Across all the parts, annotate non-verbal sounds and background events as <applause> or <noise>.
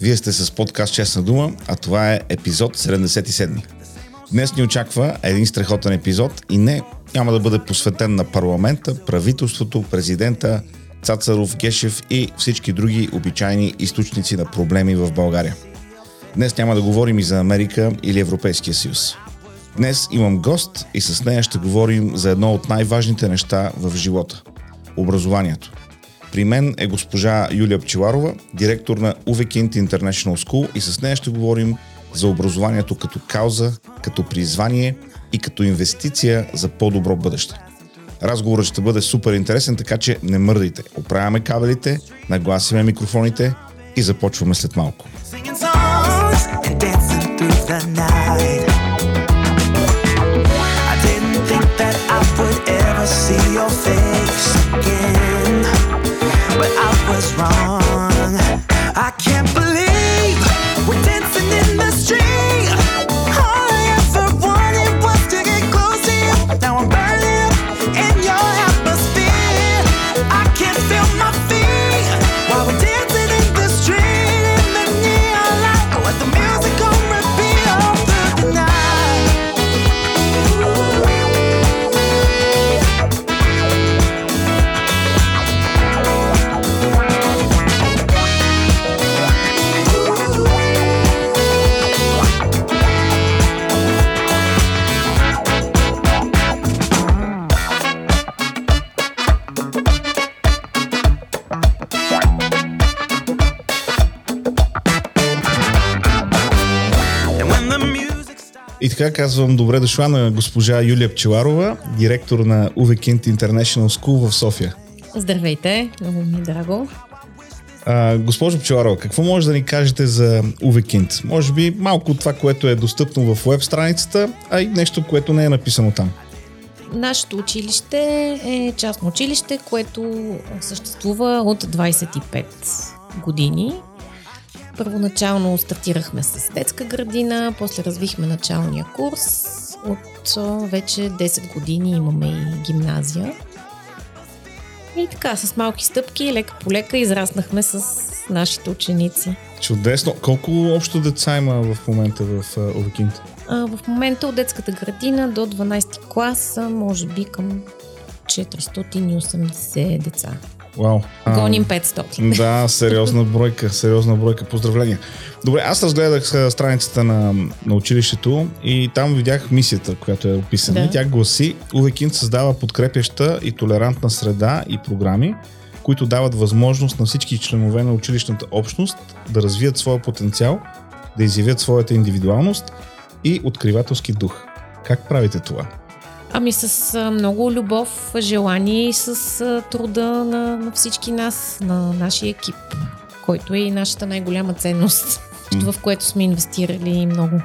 Вие сте с подкаст Честна дума, а това е епизод 77. Днес ни очаква един страхотен епизод и не, няма да бъде посветен на парламента, правителството, президента, Цацаров, Гешев и всички други обичайни източници на проблеми в България. Днес няма да говорим и за Америка или Европейския съюз. Днес имам гост и с нея ще говорим за едно от най-важните неща в живота – образованието. При мен е госпожа Юлия Пчеларова, директор на Увекинт International School и с нея ще говорим за образованието като кауза, като призвание и като инвестиция за по-добро бъдеще. Разговорът ще бъде супер интересен, така че не мърдайте. Оправяме кабелите, нагласиме микрофоните и започваме след малко. see your face again, was wrong. Така казвам добре дошла на госпожа Юлия Пчеларова, директор на Увекинт International School в София. Здравейте, много ми е драго. А, госпожо Пчеларова, какво може да ни кажете за Увекинт? Може би малко от това, което е достъпно в веб страницата, а и нещо, което не е написано там. Нашето училище е частно училище, което съществува от 25 години Първоначално стартирахме с детска градина, после развихме началния курс. От вече 10 години имаме и гимназия. И така, с малки стъпки, лека по лека, израснахме с нашите ученици. Чудесно! Колко общо деца има в момента в Овекинт? В момента от детската градина до 12 клас, може би към 480 деца. Вау. Гоним 500. Да, сериозна бройка, сериозна бройка. Поздравления. Добре, аз разгледах страницата на, на училището и там видях мисията, която е описана. Да. Тя гласи, Увекин създава подкрепяща и толерантна среда и програми, които дават възможност на всички членове на училищната общност да развият своя потенциал, да изявят своята индивидуалност и откривателски дух. Как правите това? Ами с много любов, желание и с труда на, на всички нас, на нашия екип, който е и нашата най-голяма ценност, mm. в което сме инвестирали много.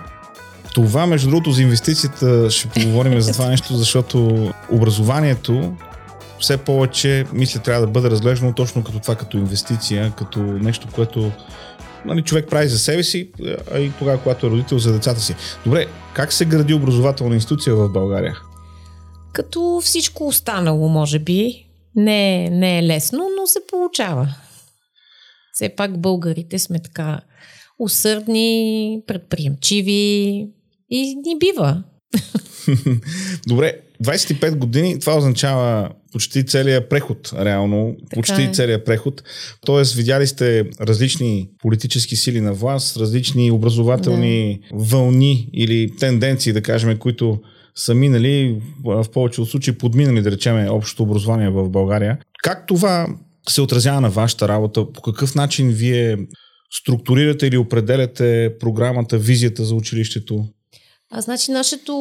Това, между другото, за инвестицията ще поговорим за това нещо, защото образованието все повече, мисля, трябва да бъде разглеждано точно като това, като инвестиция, като нещо, което нали, човек прави за себе си, а и тогава, когато е родител за децата си. Добре, как се гради образователна институция в България? Като всичко останало, може би. Не, не е лесно, но се получава. Все пак българите сме така усърдни, предприемчиви и ни бива. <laughs> Добре, 25 години, това означава почти целият преход, реално. Така почти е. целият преход. Тоест, видяли сте различни политически сили на власт, различни образователни да. вълни или тенденции, да кажем, които са минали, в повечето случаи подминали, да речеме, общото образование в България. Как това се отразява на вашата работа? По какъв начин вие структурирате или определяте програмата, визията за училището? А, значи, нашето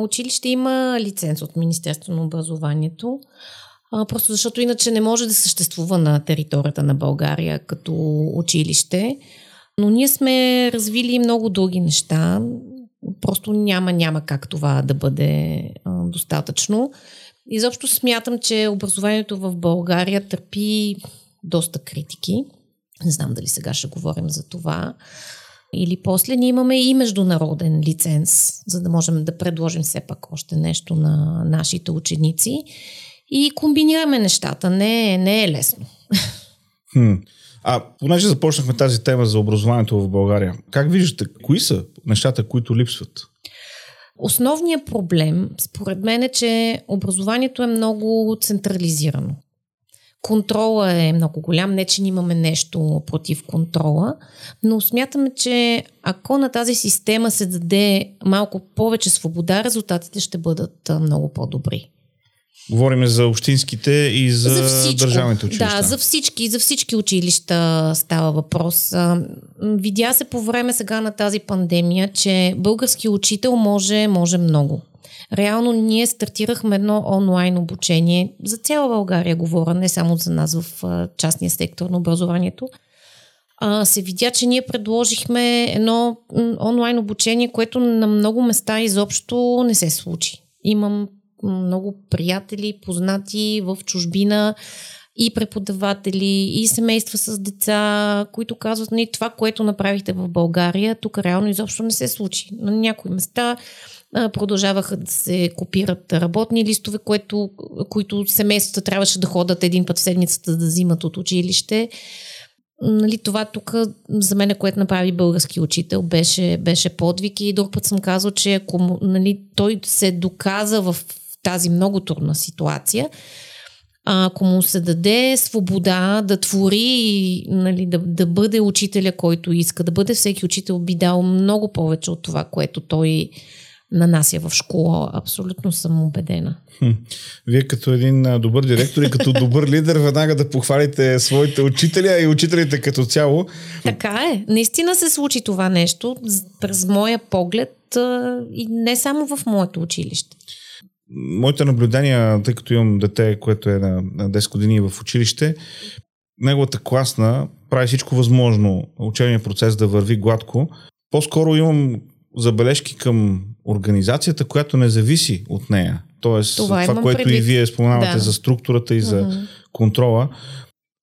училище има лиценз от Министерство на образованието, просто защото иначе не може да съществува на територията на България като училище. Но ние сме развили много други неща просто няма, няма как това да бъде а, достатъчно. Изобщо смятам, че образованието в България търпи доста критики. Не знам дали сега ще говорим за това. Или после ние имаме и международен лиценз, за да можем да предложим все пак още нещо на нашите ученици. и комбинираме нещата. Не, не е лесно. Хм. А понеже започнахме тази тема за образованието в България, как виждате, кои са нещата, които липсват? Основният проблем, според мен, е, че образованието е много централизирано. Контрола е много голям, не че имаме нещо против контрола, но смятаме, че ако на тази система се даде малко повече свобода, резултатите ще бъдат много по-добри. Говорим за общинските и за, за държавните училища. Да, за всички, за всички училища става въпрос. Видя се по време сега на тази пандемия, че български учител може, може много. Реално ние стартирахме едно онлайн обучение за цяла България, говоря, не само за нас в частния сектор на образованието. А, се видя, че ние предложихме едно онлайн обучение, което на много места изобщо не се случи. Имам много приятели, познати в чужбина и преподаватели, и семейства с деца, които казват, нали, това, което направихте в България, тук реално изобщо не се случи. На някои места продължаваха да се копират работни листове, което, които семействата трябваше да ходят един път в седмицата да взимат от училище. Нали, това тук за мен, което направи български учител, беше, беше подвиг и друг път съм казал, че ако нали, той се доказа в тази много трудна ситуация, ако му се даде свобода да твори, нали, да, да бъде учителя, който иска, да бъде всеки учител, би дал много повече от това, което той нанася в школа. Абсолютно съм убедена. Вие като един добър директор и като добър лидер веднага да похвалите своите учителя и учителите като цяло. Така е. Наистина се случи това нещо през моя поглед и не само в моето училище моите наблюдения, тъй като имам дете, което е на, на 10 години в училище, неговата класна прави всичко възможно учебния процес да върви гладко. По-скоро имам забележки към организацията, която не зависи от нея. Тоест, това, това което предвид. и вие споменавате да. за структурата и за uh-huh. контрола.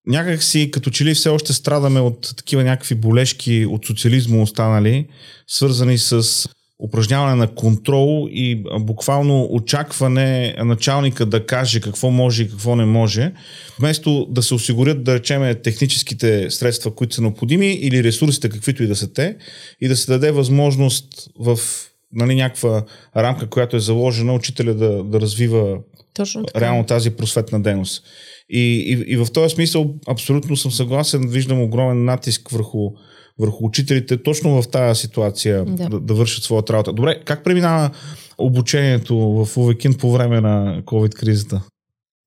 Някак си, като че ли все още страдаме от такива някакви болешки от социализма останали, свързани с упражняване на контрол и буквално очакване началника да каже какво може и какво не може, вместо да се осигурят, да речеме, техническите средства, които са необходими или ресурсите, каквито и да са те, и да се даде възможност в нали, някаква рамка, която е заложена, учителя да, да развива Точно така. реално тази просветна дейност. И, и, и в този смисъл абсолютно съм съгласен, виждам огромен натиск върху върху учителите точно в тази ситуация да, да, да вършат своята работа. Добре, как преминава обучението в Увекин по време на COVID-кризата?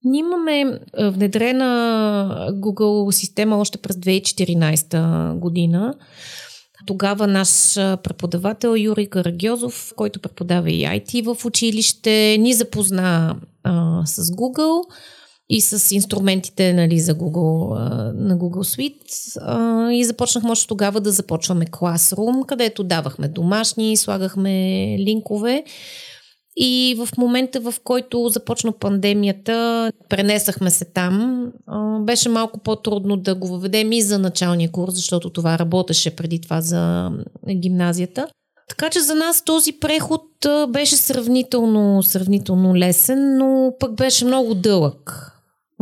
Ние имаме внедрена Google система още през 2014 година. Тогава наш преподавател Юрий Карагьозов, който преподава и IT в училище, ни запозна а, с Google и с инструментите нали, за Google, на Google Suite. И започнахме още тогава да започваме Classroom, където давахме домашни, слагахме линкове. И в момента, в който започна пандемията, пренесахме се там. Беше малко по-трудно да го въведем и за началния курс, защото това работеше преди това за гимназията. Така че за нас този преход беше сравнително, сравнително лесен, но пък беше много дълъг.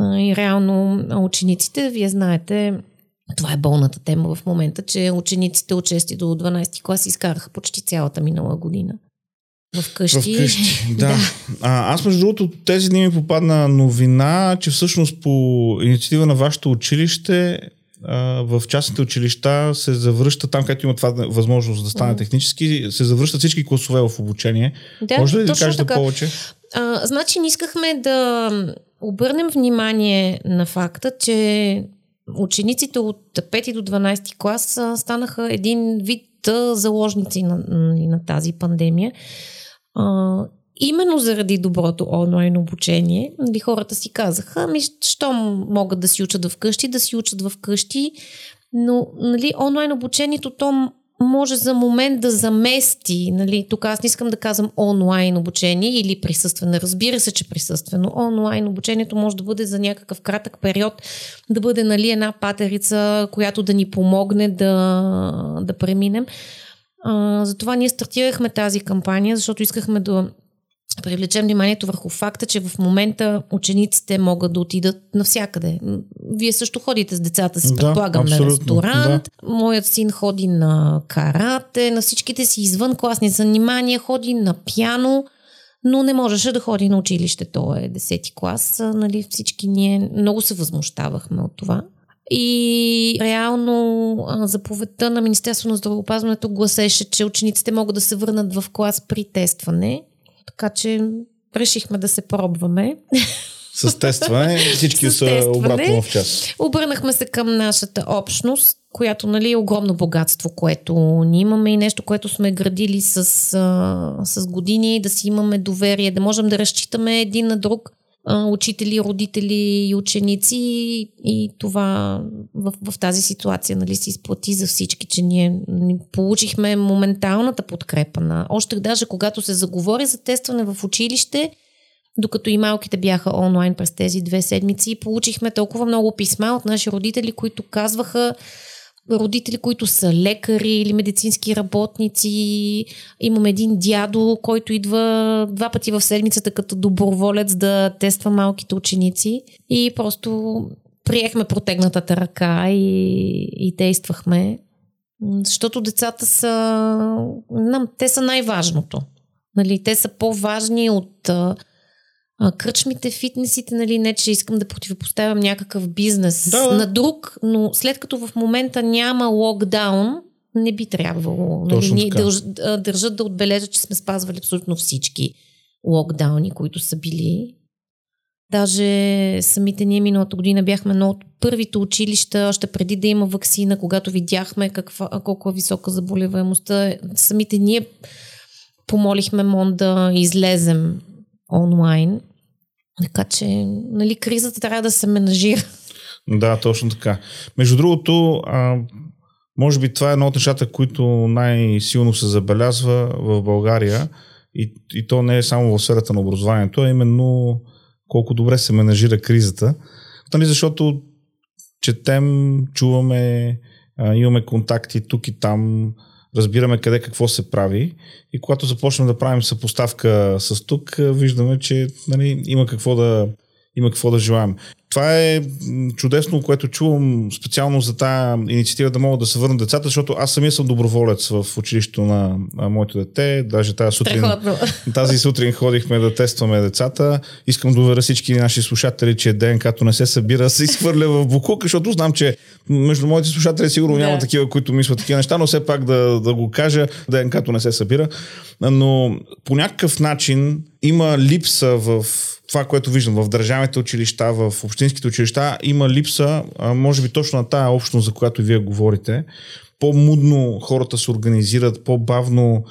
И реално учениците, вие знаете, това е болната тема в момента, че учениците от 6 до 12 клас изкараха почти цялата минала година. В къщи. В къщи, <laughs> да. да. А, аз между другото тези дни ми попадна новина, че всъщност по инициатива на вашето училище в частните училища се завръща там, където има това възможност да стане технически, се завръщат всички класове в обучение. Да, Може ли да кажете така. повече? А, значи, не искахме да обърнем внимание на факта, че учениците от 5 до 12 клас станаха един вид заложници на, на тази пандемия. А, именно заради доброто онлайн обучение, нали, хората си казаха, ами, що могат да си учат вкъщи, да си учат вкъщи, но нали, онлайн обучението то може за момент да замести, нали, тук аз не искам да казвам онлайн обучение или присъствено. Разбира се, че присъствено. Онлайн обучението може да бъде за някакъв кратък период, да бъде нали, една патерица, която да ни помогне да, да преминем. А, затова ние стартирахме тази кампания, защото искахме да привлечем вниманието върху факта, че в момента учениците могат да отидат навсякъде. Вие също ходите с децата си, Да, предполагам, на ресторант. Моят син ходи на карате, на всичките си извън класни занимания, ходи на пяно, но не можеше да ходи на училище. То е 10 клас. Нали, всички ние много се възмущавахме от това. И реално заповедта на Министерство на здравеопазването гласеше, че учениците могат да се върнат в клас при тестване. Така че решихме да се пробваме. С тестване всички С са тестване. обратно в час. Обърнахме се към нашата общност, която нали, е огромно богатство, което ние имаме и нещо, което сме градили с, а, с години, да си имаме доверие, да можем да разчитаме един на друг, учители, родители и ученици. И това в, в тази ситуация нали, се изплати за всички, че ние получихме моменталната подкрепа на... Още даже когато се заговори за тестване в училище, докато и малките бяха онлайн през тези две седмици, получихме толкова много писма от наши родители, които казваха, родители, които са лекари или медицински работници. Имам един дядо, който идва два пъти в седмицата като доброволец да тества малките ученици. И просто приехме протегнатата ръка и, и действахме. Защото децата са... Нам, те са най-важното. Нали, те са по-важни от кръчмите, фитнесите, нали, не че искам да противопоставям някакъв бизнес Да, да. на друг, но след като в момента няма локдаун, не би трябвало. Нали, дълж, а, държат да отбележат, че сме спазвали абсолютно всички локдауни, които са били. Даже самите ние миналата година бяхме едно от първите училища, още преди да има вакцина, когато видяхме каква, колко е висока заболеваемостта. Самите ние помолихме МОН да излезем онлайн. Така че, нали, кризата трябва да се менажира. Да, точно така. Между другото, а, може би това е едно от нещата, които най-силно се забелязва в България и, и то не е само в сферата на образованието, а именно колко добре се менажира кризата. Нали, защото четем, чуваме, а, имаме контакти тук и там, разбираме къде какво се прави и когато започнем да правим съпоставка с тук, виждаме, че нали, има какво да има какво да желаем. Това е чудесно, което чувам специално за тази инициатива да могат да се върнат децата, защото аз самия съм доброволец в училището на, моето дете. Даже тази сутрин, <laughs> тази сутрин ходихме да тестваме децата. Искам да уверя всички наши слушатели, че ДНК-то не се събира, се изхвърля в букук, защото знам, че между моите слушатели сигурно Да. няма такива, които мислят такива неща, но все пак да, да го кажа, ДНК-то не се събира. Но по някакъв начин има липса в това, което виждам в държавните училища, в общинските училища, има липса, може би точно на тая общност, за която вие говорите. По-мудно хората се организират, по-бавно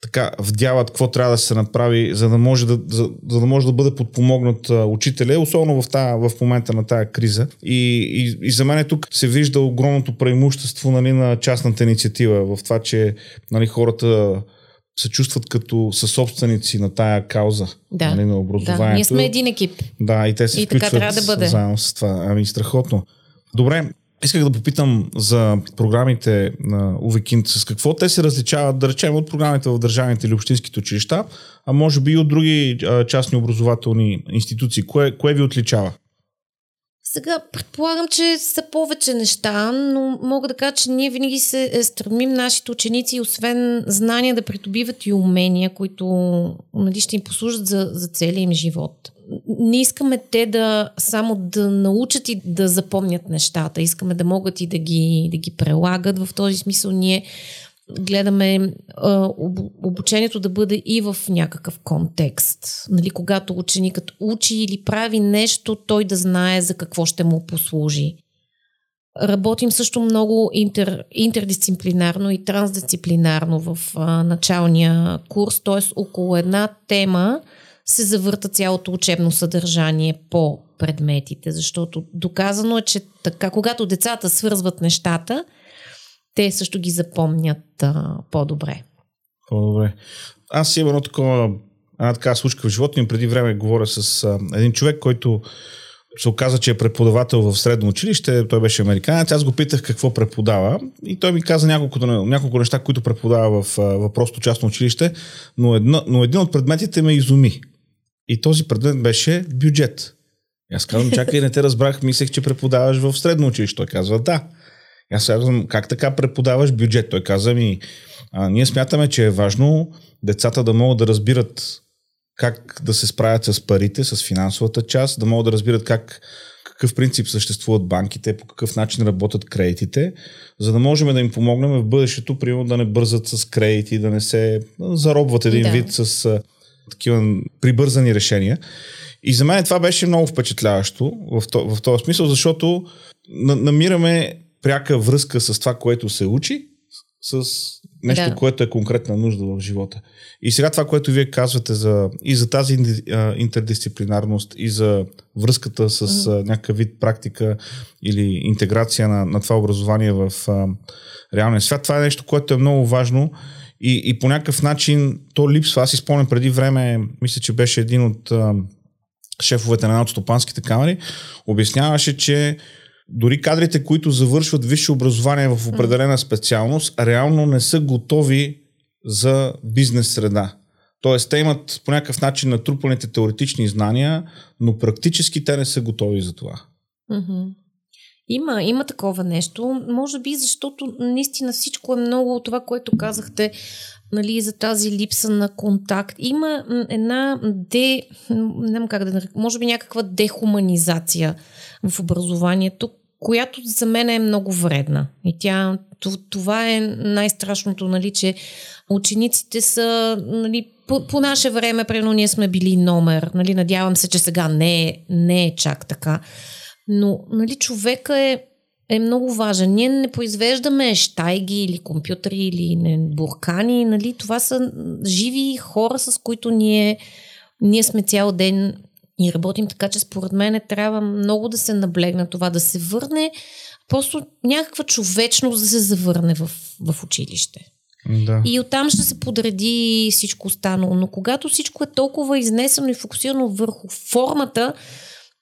така вдяват какво трябва да се направи, за да може да, за, за да, може да бъде подпомогнат учителя, особено в, тая, в момента на тая криза. И, и, и за мен тук се вижда огромното преимущество нали, на частната инициатива в това, че нали, хората се чувстват като съсобственици на тая кауза Да. нали, на Да, образованието. ние сме един екип. Да, и те се И така включват трябва да бъде. заедно с това. Ами страхотно. Добре, исках да попитам за програмите на Увекинт. С какво те се различават, да речем, от програмите в държавните или общинските училища, а може би и от други а, частни образователни институции. Кое, кое ви отличава? Сега предполагам, че са повече неща, но мога да кажа, че ние винаги се е, стремим нашите ученици, освен знания, да придобиват и умения, които нали, ще им послужат за, за целия им живот. Не искаме те да само да научат и да запомнят нещата. Искаме да могат и да ги, да ги прилагат. В този смисъл ние гледаме а, об- обучението да бъде и в някакъв контекст. Нали, когато ученикът учи или прави нещо, той да знае за какво ще му послужи. Работим също много интер, интердисциплинарно и трансдисциплинарно в а, началния курс, т.е. около една тема се завърта цялото учебно съдържание по предметите, защото доказано е, че така, когато децата свързват нещата, те също ги запомнят а, по-добре. По-добре. Аз имам едно такова, една така случка в живота ми. Преди време говоря с а, един човек, който се оказа, че е преподавател в средно училище. Той беше американец. Аз го питах какво преподава и той ми каза няколко, няколко неща, които преподава в въпросното частно училище, но, едно, но един от предметите ме изуми. И този предмет беше бюджет. Аз казвам, чакай, не те разбрах, мислех, че преподаваш в средно училище. Той казва, да. Аз казвам, как така преподаваш бюджет? Той каза ми, а, ние смятаме, че е важно децата да могат да разбират как да се справят с парите, с финансовата част, да могат да разбират как какъв принцип съществуват банките, по какъв начин работят кредитите, за да можем да им помогнем в бъдещето, примерно да не бързат с кредити, да не се заробват един да. вид с а, такива прибързани решения. И за мен това беше много впечатляващо в, то, в този смисъл, защото на, намираме пряка връзка с това, което се учи, с нещо, да. което е конкретна нужда в живота. И сега това, което вие казвате за, и за тази интердисциплинарност, и за връзката с mm-hmm. някакъв вид практика или интеграция на, на това образование в а, реалния свят, това е нещо, което е много важно и, и по някакъв начин то липсва. Аз си спомням преди време, мисля, че беше един от а, шефовете на една от стопанските камери, обясняваше, че дори кадрите, които завършват висше образование в определена специалност, реално не са готови за бизнес среда. Тоест, те имат по някакъв начин натрупаните теоретични знания, но практически те не са готови за това. Mm-hmm. Има, има такова нещо. Може би, защото наистина всичко е много това, което казахте нали, за тази липса на контакт. Има една де, не как да нарека, може би някаква дехуманизация в образованието, която за мен е много вредна. И тя, това е най-страшното, нали, че учениците са, нали, по, по наше време, прено ние сме били номер, нали, надявам се, че сега не е, не е чак така. Но, нали, човека е, е много важен. Ние не произвеждаме щайги или компютри или не, буркани, нали, това са живи хора, с които ние, ние сме цял ден и работим така, че според мен трябва много да се наблегне това, да се върне просто някаква човечност да се завърне в, в училище. Да. И оттам ще се подреди всичко останало. Но когато всичко е толкова изнесено и фокусирано върху формата,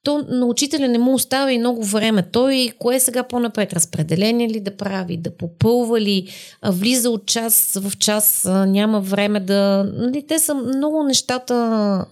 то на учителя не му остава и много време. Той кое е сега по-напред? Разпределение ли да прави, да попълва ли, влиза от час в час, няма време да... Нали, те са много нещата,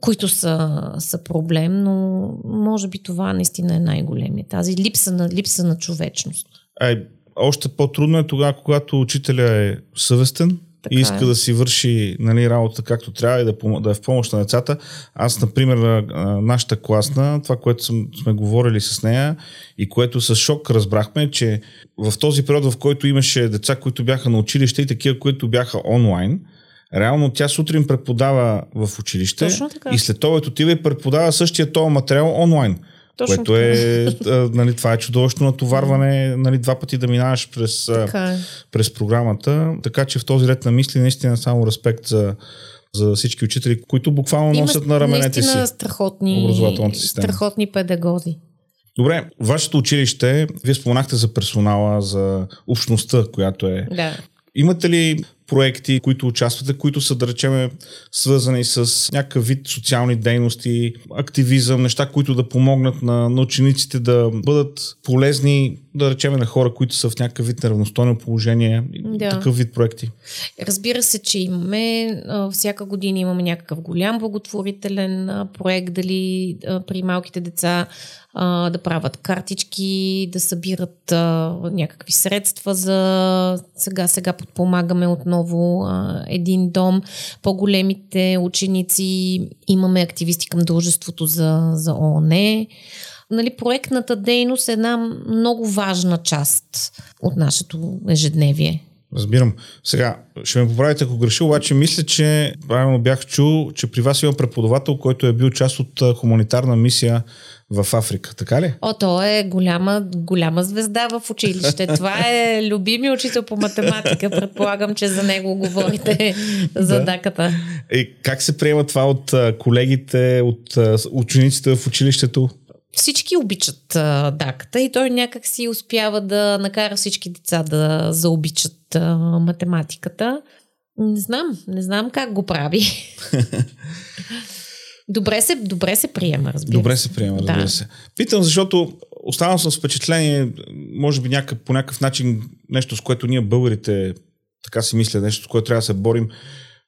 които са, са проблем, но може би това наистина е най-големия. Тази липса на, липса на човечност. Ай, още по-трудно е тогава, когато учителя е съвестен така и иска е. да си върши нали, работа както трябва и да, да е в помощ на децата. Аз, например, нашата класна, това, което съм, сме говорили с нея и което с шок разбрахме, че в този период, в който имаше деца, които бяха на училище и такива, които бяха онлайн, Реално тя сутрин преподава в училище и след това отива и преподава същия този материал онлайн. Точно което е, нали, това е чудовищно натоварване, нали, два пъти да минаваш през, е. през програмата. Така че в този ред на мисли наистина само респект за, за всички учители, които буквално Има носят на раменете си страхотни, образователната система. страхотни педагози. Добре, вашето училище, вие споменахте за персонала, за общността, която е. Да. Имате ли проекти, които участвате, които са, да речеме, свързани с някакъв вид социални дейности, активизъм, неща, които да помогнат на, на учениците да бъдат полезни, да речеме, на хора, които са в някакъв вид неравностойно положение, да. такъв вид проекти? Разбира се, че имаме. Всяка година имаме някакъв голям благотворителен проект, дали при малките деца а, да правят картички, да събират а, някакви средства за сега, сега подпомагаме отново а, един дом. По-големите ученици имаме активисти към дружеството за, за ООН. Нали, проектната дейност е една много важна част от нашето ежедневие. Разбирам. Сега, ще ме поправите, ако греша, обаче мисля, че правилно бях чул, че при вас има преподавател, който е бил част от хуманитарна мисия в Африка, така ли? О, то е голяма, голяма звезда в училище. Това е любими учител по математика. Предполагам, че за него говорите за <laughs> да. даката. И как се приема това от колегите, от учениците в училището? Всички обичат а, даката и той някак си успява да накара всички деца да заобичат а, математиката. Не знам, не знам как го прави. <laughs> Добре се, добре се приема, разбира Добре се приема, разбира да. се. Питам, защото оставам с впечатление, може би някак, по някакъв начин нещо, с което ние българите, така си мисля, нещо, с което трябва да се борим.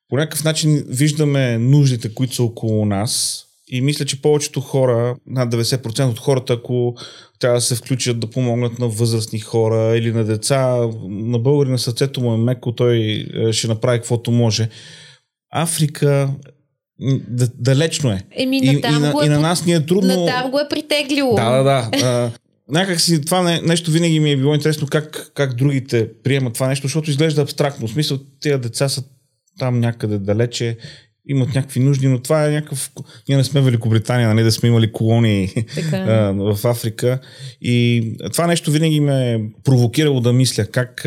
по някакъв начин виждаме нуждите, които са около нас и мисля, че повечето хора, над 90% от хората, ако трябва да се включат да помогнат на възрастни хора или на деца, на българи на сърцето му е меко, той е, ще направи каквото може. Африка далечно е. Еми, и, и, на, е, и на нас ни е трудно. На там го е притеглило. Да, да, да. <laughs> А, някак си това нещо винаги ми е било интересно как, как другите приемат това нещо, защото изглежда абстрактно. В смисъл, тези деца са там някъде далече имат някакви нужди, но това е някакъв... Ние не сме Великобритания, нали, да сме имали колонии така. <laughs> в Африка. И това нещо винаги ме е провокирало да мисля как,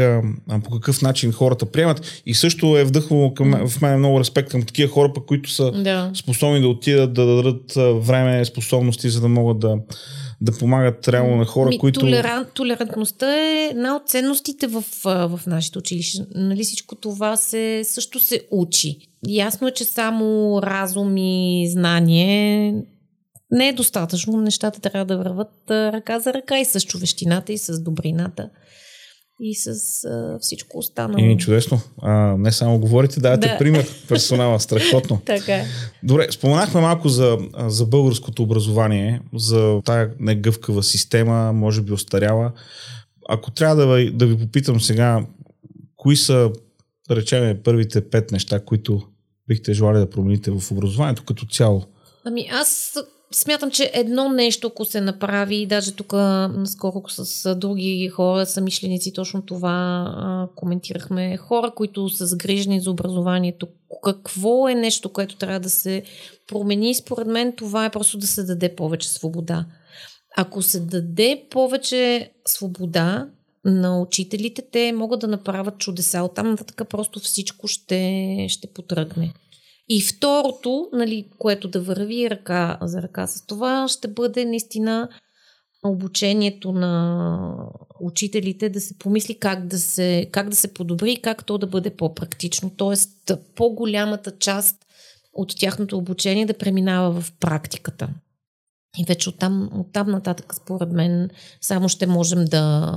по какъв начин хората приемат. И също е вдъхвало към, в мен много респект към такива хора, които са да. способни да отидат, да дадат време, способности, за да могат да да помагат реално на хора, Ми, които... Толерант, толерантността е една от ценностите в, в нашите училища. Нали всичко това се, също се учи. Ясно е, че само разум и знание не е достатъчно. Нещата трябва да върват ръка за ръка и с човещината, и с добрината и с а, всичко останало. И чудесно. А, не само говорите, давате да. пример <laughs> персонала. Страхотно. така е. Добре, споменахме малко за, за българското образование, за тая негъвкава система, може би остаряла. Ако трябва да, да ви попитам сега, кои са, да речем, първите пет неща, които бихте желали да промените в образованието като цяло? Ами аз смятам, че едно нещо, ако се направи, даже тук наскоро с други хора, самишленици, точно това коментирахме. Хора, които са загрижени за образованието. Какво е нещо, което трябва да се промени? Според мен това е просто да се даде повече свобода. Ако се даде повече свобода на учителите, те могат да направят чудеса. Оттам нататък просто всичко ще, ще потръгне. И второто, нали, което да върви ръка за ръка с това, ще бъде наистина обучението на учителите да се помисли как да се, как да се подобри и как то да бъде по-практично. Тоест, по-голямата част от тяхното обучение да преминава в практиката. И вече оттам, оттам нататък, според мен, само ще можем да,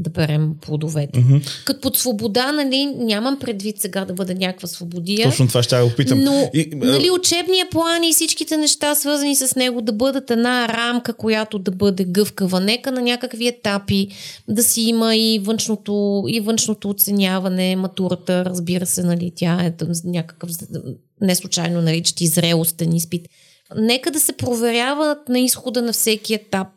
да берем плодовете. Mm-hmm. Като под свобода, нали, нямам предвид сега да бъде някаква свободия. Точно това ще я опитам. Но, и, нали, учебния план и всичките неща, свързани с него, да бъдат една рамка, която да бъде гъвкава. Нека на някакви етапи да си има и външното, и външното оценяване, матурата, разбира се, нали, тя е някакъв, не случайно наричат и зрелостен изпит. Нека да се проверяват на изхода на всеки етап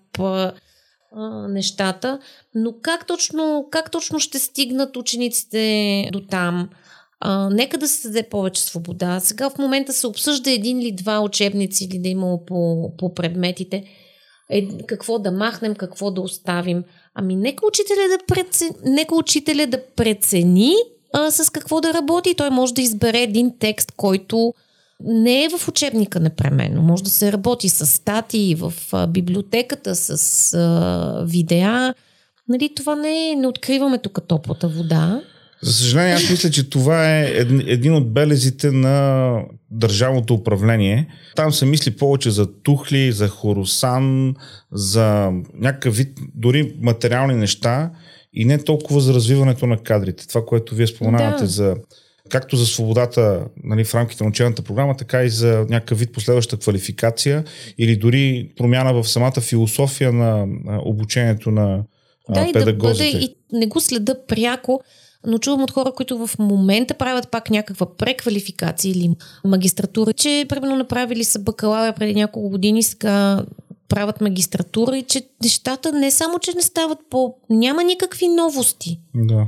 а, нещата, но как точно, как точно ще стигнат учениците до там? А, нека да се даде повече свобода. Сега в момента се обсъжда един или два учебници или да има по, по предметите. Е, какво да махнем, какво да оставим. Ами нека учителя да, прецени, нека учителя да прецени а, с какво да работи. Той може да избере един текст, който не е в учебника непременно. Може да се работи с статии в библиотеката, с а, видеа. Нали, това не е, не откриваме тук топлата вода. За съжаление, аз мисля, че това е един от белезите на държавното управление. Там се мисли повече за тухли, за хоросан, за някакъв вид, дори материални неща и не толкова за развиването на кадрите. Това, което вие споменавате да. за както за свободата нали, в рамките на учебната програма, така и за някакъв вид последваща квалификация или дори промяна в самата философия на обучението на да, педагозите. И да бъде, и не го следа пряко, но чувам от хора, които в момента правят пак някаква преквалификация или магистратура, че примерно направили са бакалавър преди няколко години, сега правят магистратура и че нещата не само, че не стават по... Няма никакви новости. Да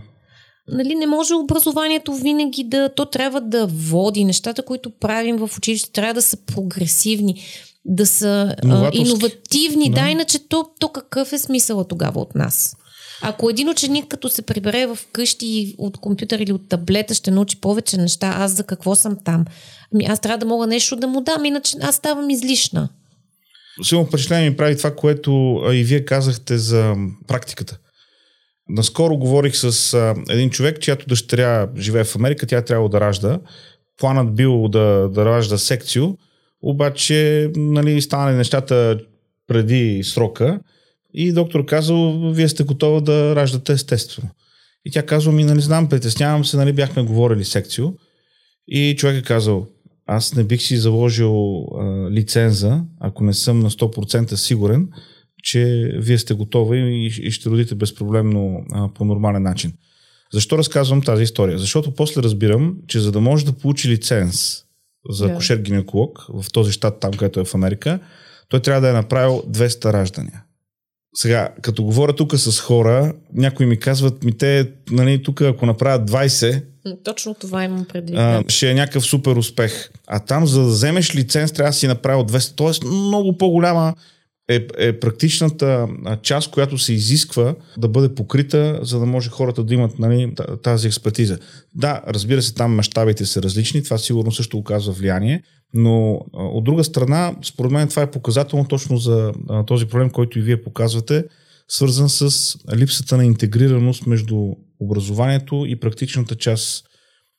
нали, не може образованието винаги да, то трябва да води нещата, които правим в училище, трябва да са прогресивни, да са а, иновативни. Да. да, иначе то, то какъв е смисъла тогава от нас? Ако един ученик като се прибере в къщи от компютър или от таблета ще научи повече неща, аз за какво съм там? Ами аз трябва да мога нещо да му дам, иначе аз ставам излишна. Силно впечатление ми прави това, което и вие казахте за практиката. Наскоро говорих с а, един човек, чиято дъщеря живее в Америка, тя трябва да ражда. Планът бил да, да ражда секцио, обаче нали, станали нещата преди срока и доктор казал, вие сте готова да раждате естествено. И тя казва ми, нали знам, притеснявам се, нали бяхме говорили секцио. И човек е казал, аз не бих си заложил а, лиценза, ако не съм на 100% сигурен, че вие сте готови и, и ще родите безпроблемно а, по нормален начин. Защо разказвам тази история? Защото после разбирам, че за да може да получи лиценз за да. кошер-гинеколог в този щат, там където е в Америка, той трябва да е направил 200 раждания. Сега, като говоря тук с хора, някои ми казват, ми те, нали, тук ако направят 20, точно това имам предвид. А, ще е някакъв супер успех. А там, за да вземеш лиценз, трябва да си направил 200. Тоест, много по-голяма е, е практичната част, която се изисква да бъде покрита, за да може хората да имат нали, тази експертиза. Да, разбира се, там мащабите са различни, това сигурно също оказва влияние, но от друга страна, според мен това е показателно точно за този проблем, който и вие показвате, свързан с липсата на интегрираност между образованието и практичната част.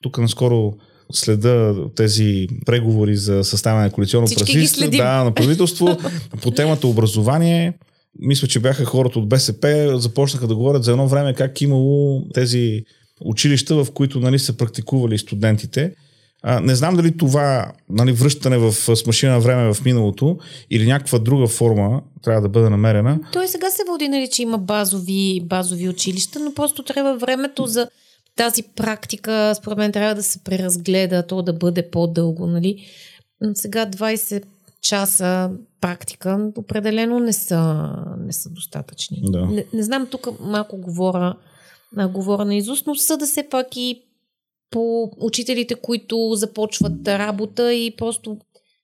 Тук наскоро следа тези преговори за съставяне на коалиционно правителство, да, на правителство по темата образование. Мисля, че бяха хората от БСП, започнаха да говорят за едно време как имало тези училища, в които нали, са практикували студентите. А, не знам дали това нали, връщане в, с машина време в миналото или някаква друга форма трябва да бъде намерена. Той сега се води, нали, че има базови, базови училища, но просто трябва времето за тази практика, според мен, трябва да се преразгледа, то да бъде по-дълго. Нали? Сега 20 часа практика определено не са, не са достатъчни. Да. Не, не знам, тук малко говоря, а, говоря на изуст, но са да се пак и по учителите, които започват работа и просто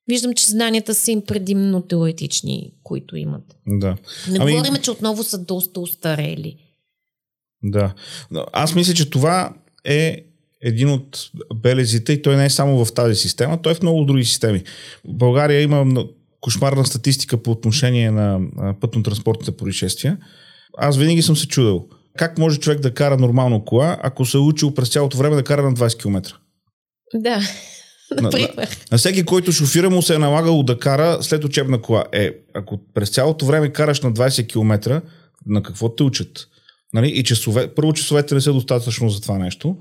виждам, че знанията са им предимно теоретични, които имат. Да. Не ами... говорим, че отново са доста устарели. Да. Аз мисля, че това е един от белезите и той не е само в тази система, той е в много други системи. В България има кошмарна статистика по отношение на пътно-транспортните происшествия. Аз винаги съм се чудил как може човек да кара нормално кола, ако се е учил през цялото време да кара на 20 км? Да. На, на, на всеки, който шофира, му се е налагало да кара след учебна кола. Е, ако през цялото време караш на 20 км, на какво те учат? Нали? И часове, първо, часовете не са достатъчно за това нещо.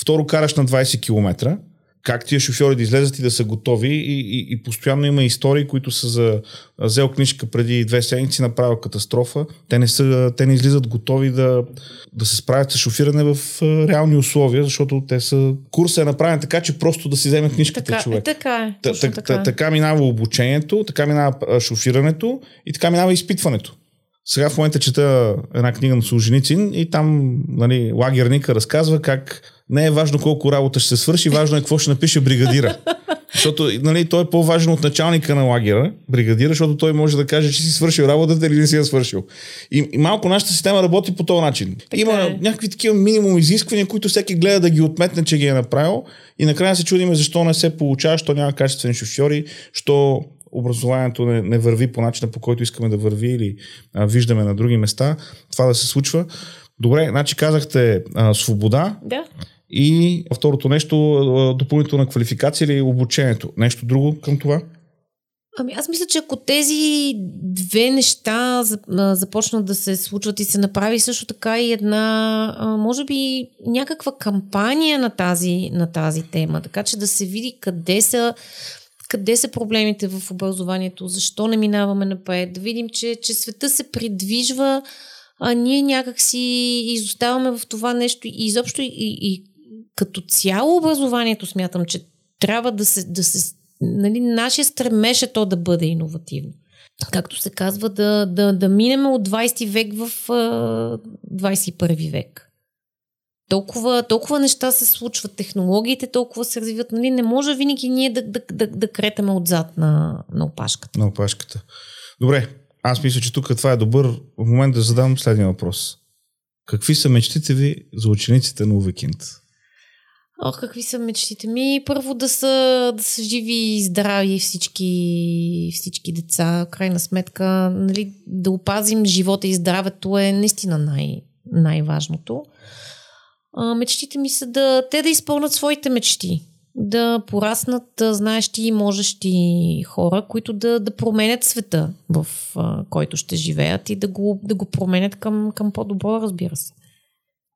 Второ, караш на 20 км. Как тия шофьори да излезат и да са готови и, и, и постоянно има истории, които са за взел книжка преди две седмици, направил катастрофа. Те не, са, те не излизат готови да, да се справят с шофиране в реални условия, защото те са... Курсът е направен така, че просто да си вземе книжката така, човек. Така е. Та, така, така. така минава обучението, така минава шофирането и така минава изпитването. Сега в момента чета една книга на Солженицин и там нали, лагерника разказва как не е важно колко работа ще се свърши, важно е какво ще напише бригадира. Защото нали, той е по-важен от началника на лагера, бригадира, защото той може да каже, че си свършил работата или не си я свършил. И, и малко нашата система работи по този начин. Така Има е. някакви такива минимум изисквания, които всеки гледа да ги отметне, че ги е направил. И накрая се чудиме защо не се получава, защо няма качествени шофьори, що образованието не, не върви по начина, по който искаме да върви или а, виждаме на други места, това да се случва. Добре, значи казахте а, свобода. Да. И второто нещо, допълнителна квалификация или обучението. Нещо друго към това? Ами аз мисля, че ако тези две неща започнат да се случват и се направи също така и една, може би, някаква кампания на тази, на тази тема, така че да се види къде са къде са проблемите в образованието, защо не минаваме напред, да видим, че, че света се придвижва, а ние някак си изоставаме в това нещо и изобщо и, и като цяло образованието смятам, че трябва да се, да се нали, нашия стремеж е то да бъде иновативно. Както се казва, да, да, да минем от 20 век в а, 21 век толкова, толкова неща се случват, технологиите толкова се развиват, нали? не може винаги ние да, да, да, да кретаме отзад на, на опашката. На опашката. Добре, аз мисля, че тук това е добър момент да задам следния въпрос. Какви са мечтите ви за учениците на Увекинт? Ох, какви са мечтите ми? Първо да са, да са живи и здрави всички, всички деца. Крайна сметка, нали, да опазим живота и здравето е наистина най- най-важното а, мечтите ми са да те да изпълнят своите мечти. Да пораснат знаещи и можещи хора, които да, да променят света, в а, който ще живеят и да го, да го променят към, към по-добро, разбира се.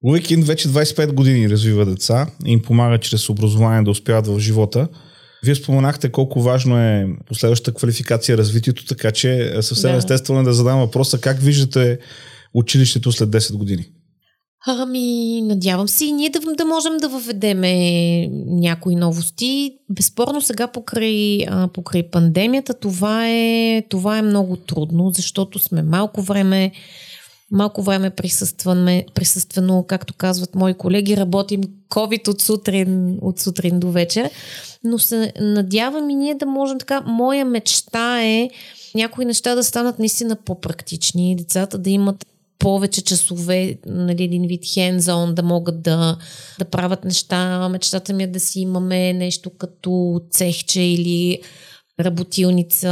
Уикенд вече 25 години развива деца и им помага чрез образование да успяват в живота. Вие споменахте колко важно е последващата квалификация, развитието, така че съвсем да. естествено е да задам въпроса как виждате училището след 10 години. Ами, надявам се и ние да, да можем да въведеме някои новости. Безспорно сега покрай, а, покрай пандемията това е, това е много трудно, защото сме малко време малко време присъстваме, присъствено, както казват мои колеги, работим COVID от сутрин, от сутрин до вечер, но се надявам и ние да можем така. Моя мечта е някои неща да станат наистина по-практични, децата да имат повече часове, нали, един вид hands-on, да могат да, да правят неща. Мечтата ми е да си имаме нещо като цехче или работилница.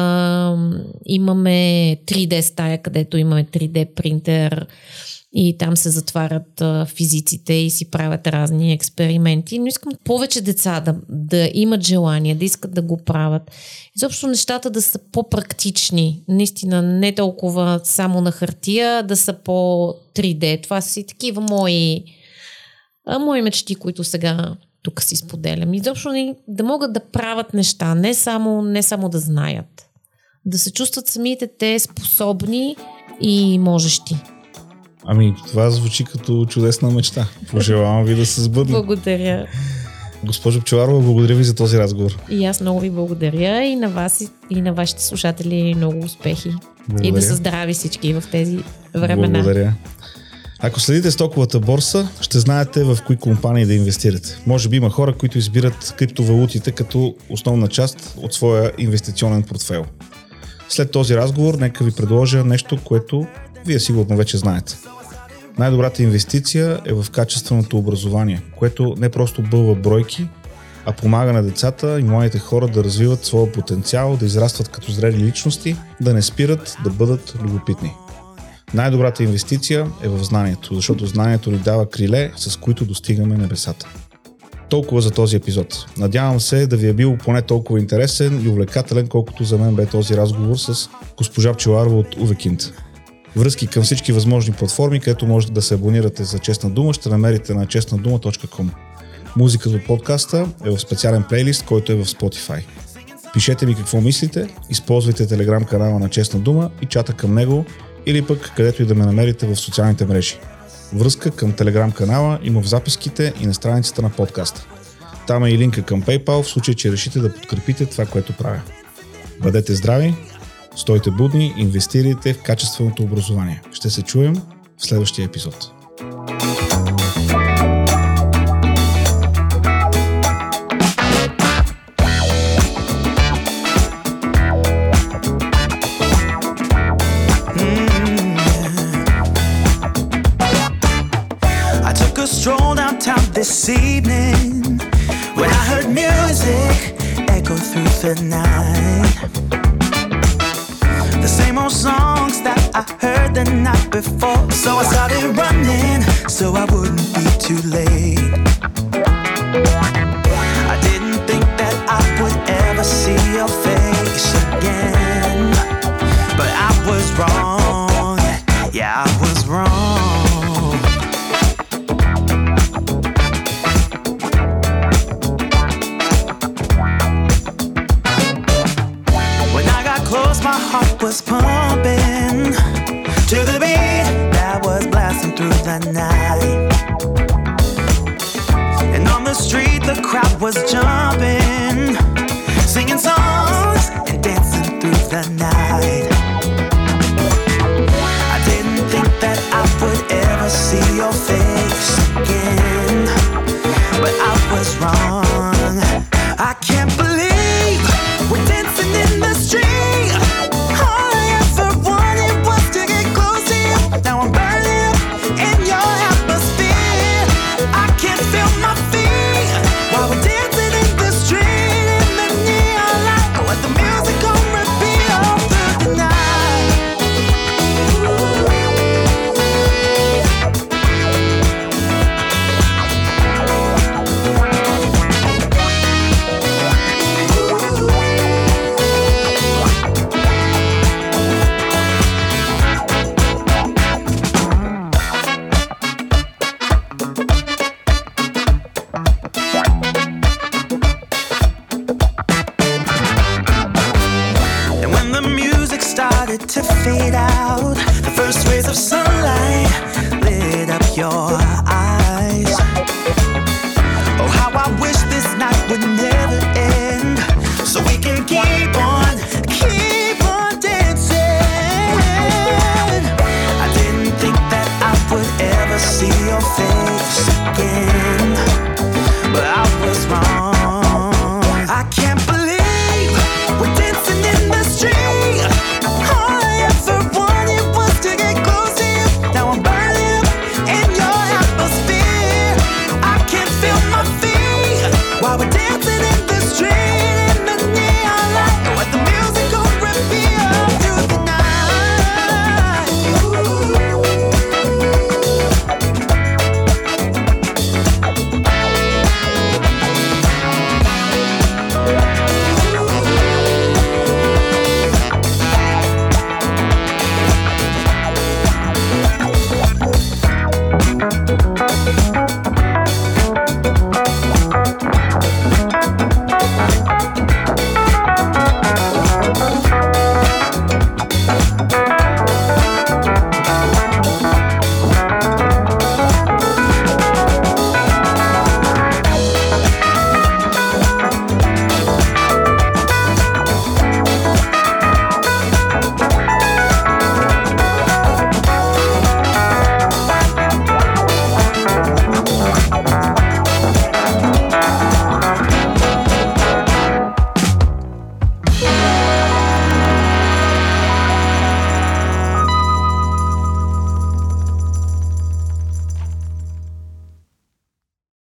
Имаме 3D стая, където имаме 3D принтер и там се затварят а, физиците и си правят разни експерименти. Но искам повече деца да, да имат желание, да искат да го правят. Изобщо нещата да са по-практични. Наистина не толкова само на хартия, да са по 3D. Това са и такива мои, а, мои мечти, които сега тук си споделям. Изобщо да могат да правят неща, не само, не само да знаят. Да се чувстват самите те способни и можещи. Ами, това звучи като чудесна мечта. Пожелавам ви да се сбъдне. Благодаря. Госпожо Пчеларова, благодаря ви за този разговор. И аз много ви благодаря и на вас и на вашите слушатели много успехи. Благодаря. И да са здрави всички в тези времена. Благодаря. Ако следите стоковата борса, ще знаете в кои компании да инвестирате. Може би има хора, които избират криптовалутите като основна част от своя инвестиционен портфел. След този разговор, нека ви предложа нещо, което вие сигурно вече знаете. Най-добрата инвестиция е в качественото образование, което не просто бълва бройки, а помага на децата и младите хора да развиват своя потенциал, да израстват като зрели личности, да не спират да бъдат любопитни. Най-добрата инвестиция е в знанието, защото знанието ни дава криле, с които достигаме небесата. Толкова за този епизод. Надявам се да ви е бил поне толкова интересен и увлекателен, колкото за мен бе този разговор с госпожа Пчеларова от Увекинт. Връзки към всички възможни платформи, където можете да се абонирате за Честна дума, ще намерите на честнадума.com. Музиката от подкаста е в специален плейлист, който е в Spotify. Пишете ми какво мислите, използвайте телеграм канала на Честна дума и чата към него или пък където и да ме намерите в социалните мрежи. Връзка към телеграм канала има в записките и на страницата на подкаста. Там е и линка към PayPal в случай, че решите да подкрепите това, което правя. Бъдете здрави, стойте будни, инвестирайте в качественото образование. Ще се чуем в следващия епизод. this evening when I heard music echo through the night. Before. So I started running so I wouldn't be too late.